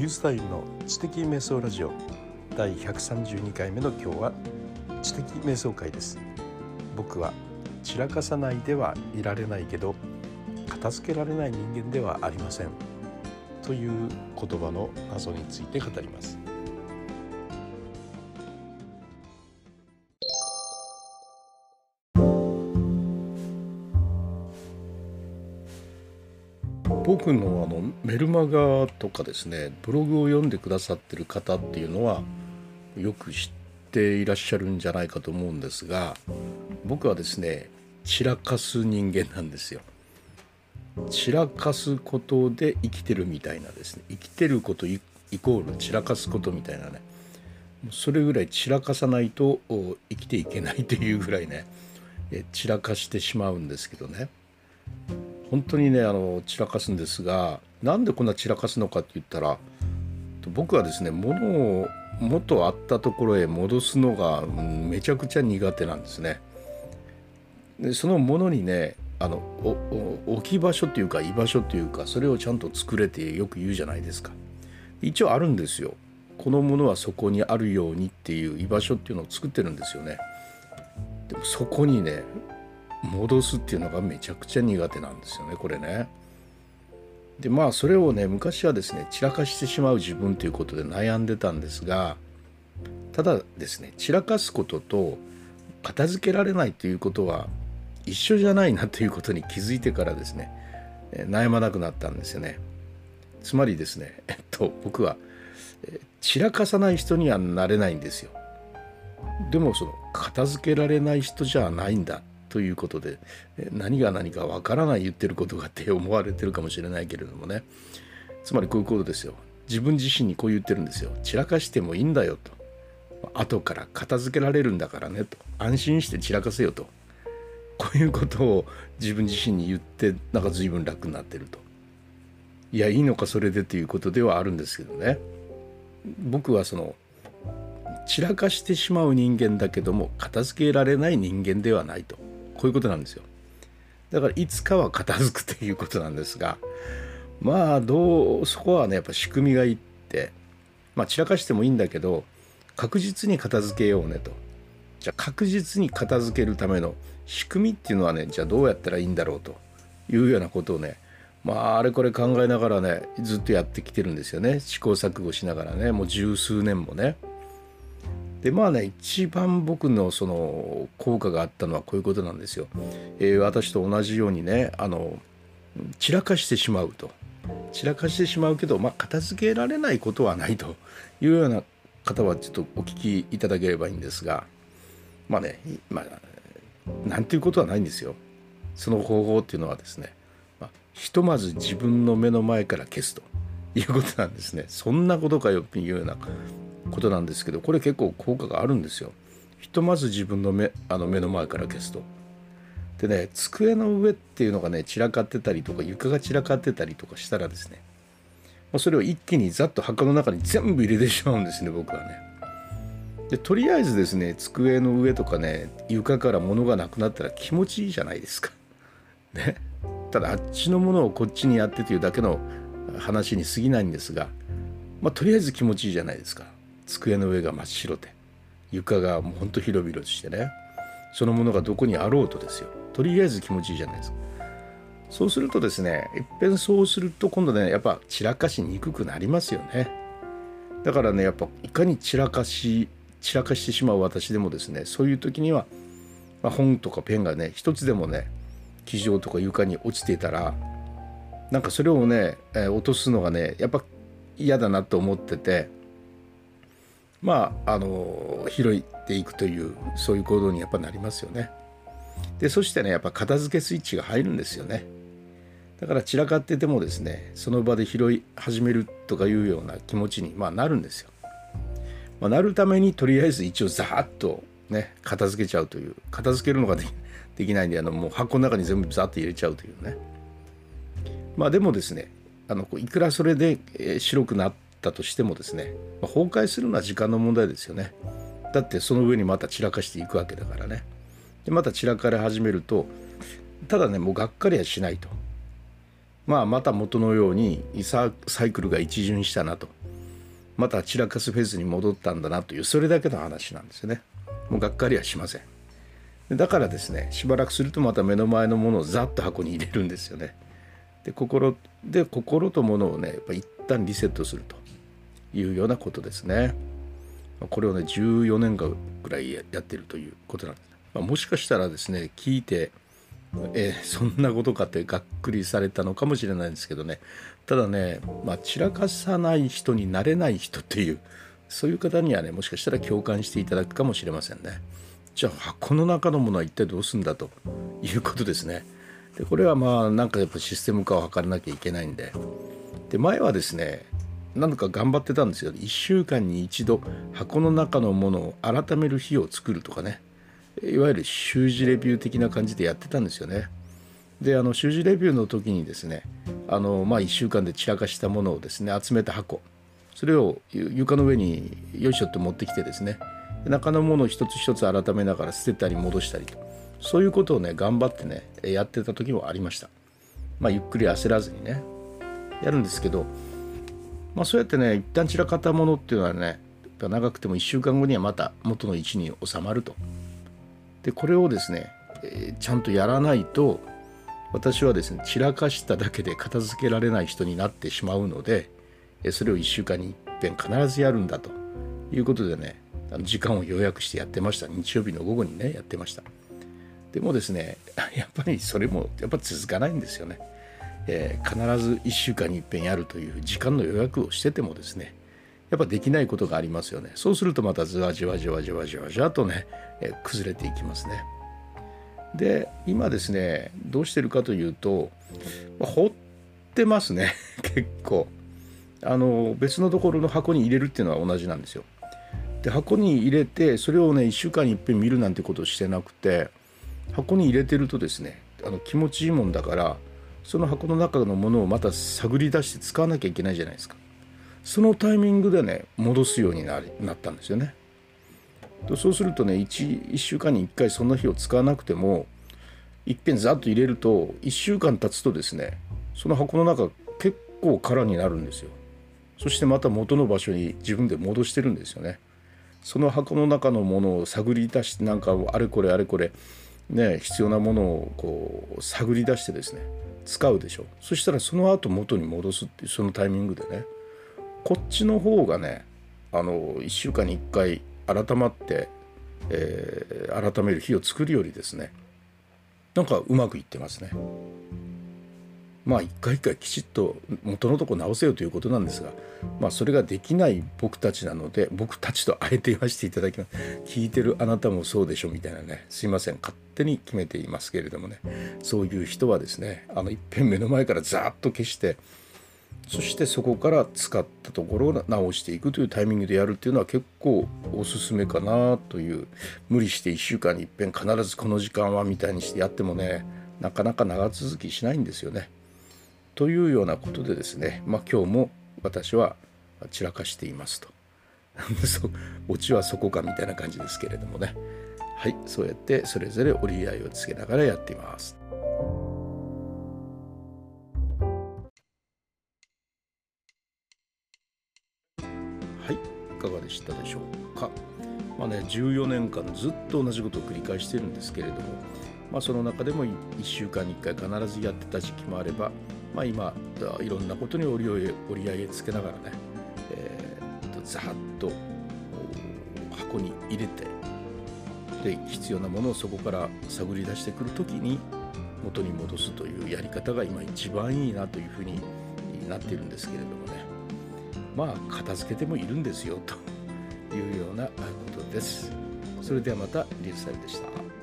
リュースタイルの知的瞑想ラジオ。第132回目の今日は知的瞑想会です。僕は散らかさないではいられないけど片付けられない人間ではありません。という言葉の謎について語ります。僕のあのメルマガとかですねブログを読んでくださってる方っていうのはよく知っていらっしゃるんじゃないかと思うんですが僕はですね散らかす人間なんですよ。散らかすことで生きてるみたいなですね。生きてることイコール散らかすことみたいなね。それぐらい散らかさないと生きていけないというぐらいね散らかしてしまうんですけどね。本当にねあの散らかすんですがなんでこんな散らかすのかって言ったら僕はですね物を元あったところへ戻すのが、めちゃくちゃ苦手なんですね。でそのものにねあの置き場所っていうか居場所っていうかそれをちゃんと作れてよく言うじゃないですか。一応あるんですよ。このものはそこにあるようにっていう居場所っていうのを作ってるんですよね。でもそこにね戻すっていうのがめちゃくちゃ苦手なんですよねこれね。でまあそれをね昔はですね散らかしてしまう自分ということで悩んでたんですがただですね散らかすことと片付けられないということは一緒じゃないなということに気づいてからですね悩まなくなったんですよね。つまりですねえっと僕は散らかさない人にはなれないんですよ。でもその片付けられない人じゃないんだということで何が何かわからない言ってることがって思われてるかもしれないけれどもね。つまりこういうことですよ。自分自身にこう言ってるんですよ。散らかしてもいいんだよと。後から片付けられるんだからねと。安心して散らかせよと。こういうことを自分自身に言ってなんか随分楽になってると。いやいいのかそれでということではあるんですけどね。僕はその散らかしてしまう人間だけども片付けられない人間ではないと。こういうことなんですよ。だからいつかは片付くということなんですがまあどうそこはねやっぱ仕組みがいいってまあ散らかしてもいいんだけど確実に片付けようねと。じゃあ確実に片付けるための仕組みっていうのはねじゃあどうやったらいいんだろうと。いうようなことをねまああれこれ考えながらねずっとやってきてるんですよね。試行錯誤しながらねもう十数年もね。でまあね一番僕のその効果があったのはこういうことなんですよ。えー、私と同じようにねあの散らかしてしまうと散らかしてしまうけど、まあ、片付けられないことはないと いうような方はちょっとお聞きいただければいいんですがまあねまあなんていうことはないんですよ。その方法っていうのはですね、まあ、ひとまず自分の目の前から消すということなんですね。そんなことかよっていうようなことなんですけどこれ結構効果があるんですよ。ひとまず自分の目あの目の前から消すと。でね机の上っていうのがね散らかってたりとか床が散らかってたりとかしたらですねそれを一気にざっと墓の中に全部入れてしまうんですね僕はね。でとりあえずですね机の上とかね床から物がなくなったら気持ちいいじゃないですか。ね。ただあっちのものをこっちにやってというだけの話に過ぎないんですが、まあ、とりあえず気持ちいいじゃないですか。机の上が真っ白で床がもうほんと広々としてねそのものがどこにあろうとですよ。とりあえず気持ちいいじゃないですか。そうするとですねいっぺんそうすると今度ねやっぱ散らかしにくくなりますよね。だからねやっぱいかに散らかし散らかしてしまう私でもですねそういう時には、まあ、本とかペンがね一つでもね地上とか床に落ちていたらなんかそれをね、えー、落とすのがねやっぱ嫌だなと思っててまああの拾っていくというそういう行動にやっぱなりますよね。でそしてねやっぱ片付けスイッチが入るんですよね。だから散らかっててもですねその場で拾い始めるとかいうような気持ちに、まあ、なるんですよ。まあ、なるためにとりあえず一応ザーッとね片付けちゃうという片付けるのができないんであのもう箱の中に全部ザーッと入れちゃうというね。まあでもですねあのいくらそれで、白くなってったとしてもですね、まあ、崩壊するのは時間の問題ですよね。だってその上にまた散らかしていくわけだからね。でまた散らかれ始めるとただねもうがっかりはしないと。まあまた元のようにサイクルが一巡したなと。また散らかすフェーズに戻ったんだなというそれだけの話なんですよね。もうがっかりはしません。だからですねしばらくするとまた目の前のものをざっと箱に入れるんですよね。で心で心と物をねやっぱ一旦リセットすると。いうようなことですねこれをね14年間ぐらいやってるということなんです、まあ、もしかしたらですね聞いてえ、そんなことかってがっくりされたのかもしれないんですけどねただね、まあ、散らかさない人になれない人っていうそういう方にはねもしかしたら共感していただくかもしれませんね。じゃあ箱の中のものは一体どうすんだということですね。でこれはまあなんかやっぱシステム化を図らなきゃいけないんでで前はですね何度か頑張ってたんですよ。1週間に一度箱の中のものを改める日を作るとかね。いわゆる習字レビュー的な感じでやってたんですよね。であの習字レビューの時にですねあの、まあ、1週間で散らかしたものをですね集めた箱。それを床の上によいしょって持ってきてですね。中のものを一つ一つ改めながら捨てたり戻したりと。そういうことをね頑張ってねやってた時もありました。まあゆっくり焦らずにねやるんですけどまあそうやってね一旦散らかったものっていうのはね長くても1週間後にはまた元の位置に収まると。でこれをですね、えー、ちゃんとやらないと私はですね散らかしただけで片付けられない人になってしまうのでそれを1週間にいっぺん必ずやるんだと。いうことでね時間を予約してやってました。日曜日の午後にねやってました。でもですねやっぱりそれもやっぱ続かないんですよね、えー、必ず1週間にいっぺんやるという時間の予約をしててもですねやっぱできないことがありますよね。そうするとまたじわじわじわじわじわじわとね、えー、崩れていきますね。で今ですねどうしてるかというと、まあ、掘ってますね。結構。あの別のところの箱に入れるっていうのは同じなんですよ。で箱に入れてそれをね1週間にいっぺん見るなんてことをしてなくて箱に入れてるとですねあの気持ちいいもんだからその箱の中のものをまた探り出して使わなきゃいけないじゃないですか。そのタイミングでね戻すようになりなったんですよね。そうするとね 1, 1週間に1回その日を使わなくてもいっぺんざっと入れると1週間経つとですねその箱の中結構空になるんですよ。そしてまた元の場所に自分で戻してるんですよね。その箱の中のものを探り出してなんかあれこれあれこれね必要なものをこう探り出してですね使うでしょそしたらその後元に戻すっていうそのタイミングでねこっちの方がねあの1週間に1回改まって、えー、改める日を作るよりですねなんかうまくいってますね。まあ一回一回きちっと元のとこ直せよということなんですが、まあ、それができない僕たちなので僕たちとあえて言わせていただきます。聞いてるあなたもそうでしょみたいなね。すいません。勝手に決めていますけれどもね。そういう人はですねあのいっぺん目の前からザーッと消してそしてそこから使ったところを直していくというタイミングでやるっていうのは結構おすすめかなという。無理して1週間にいっぺん必ずこの時間はみたいにしてやってもねなかなか長続きしないんですよね。というようなことでですね、まあ、今日も私は散らかしていますと。オチはそこかみたいな感じですけれどもね。はい、そうやってそれぞれ折り合いをつけながらやっています。はい、いかがでしたでしょうか。まあね、14年間ずっと同じことを繰り返してるんですけれども、まあ、その中でも1週間に1回必ずやってた時期もあれば、まあ、今いろんなことに折り折り合いつけながらね、えー、とざっと箱に入れてで必要なものをそこから探り出してくる時に元に戻すというやり方が今一番いいなというふうになっているんですけれどもねまあ片付けてもいるんですよというようなことです。それではまたリュウサイでした。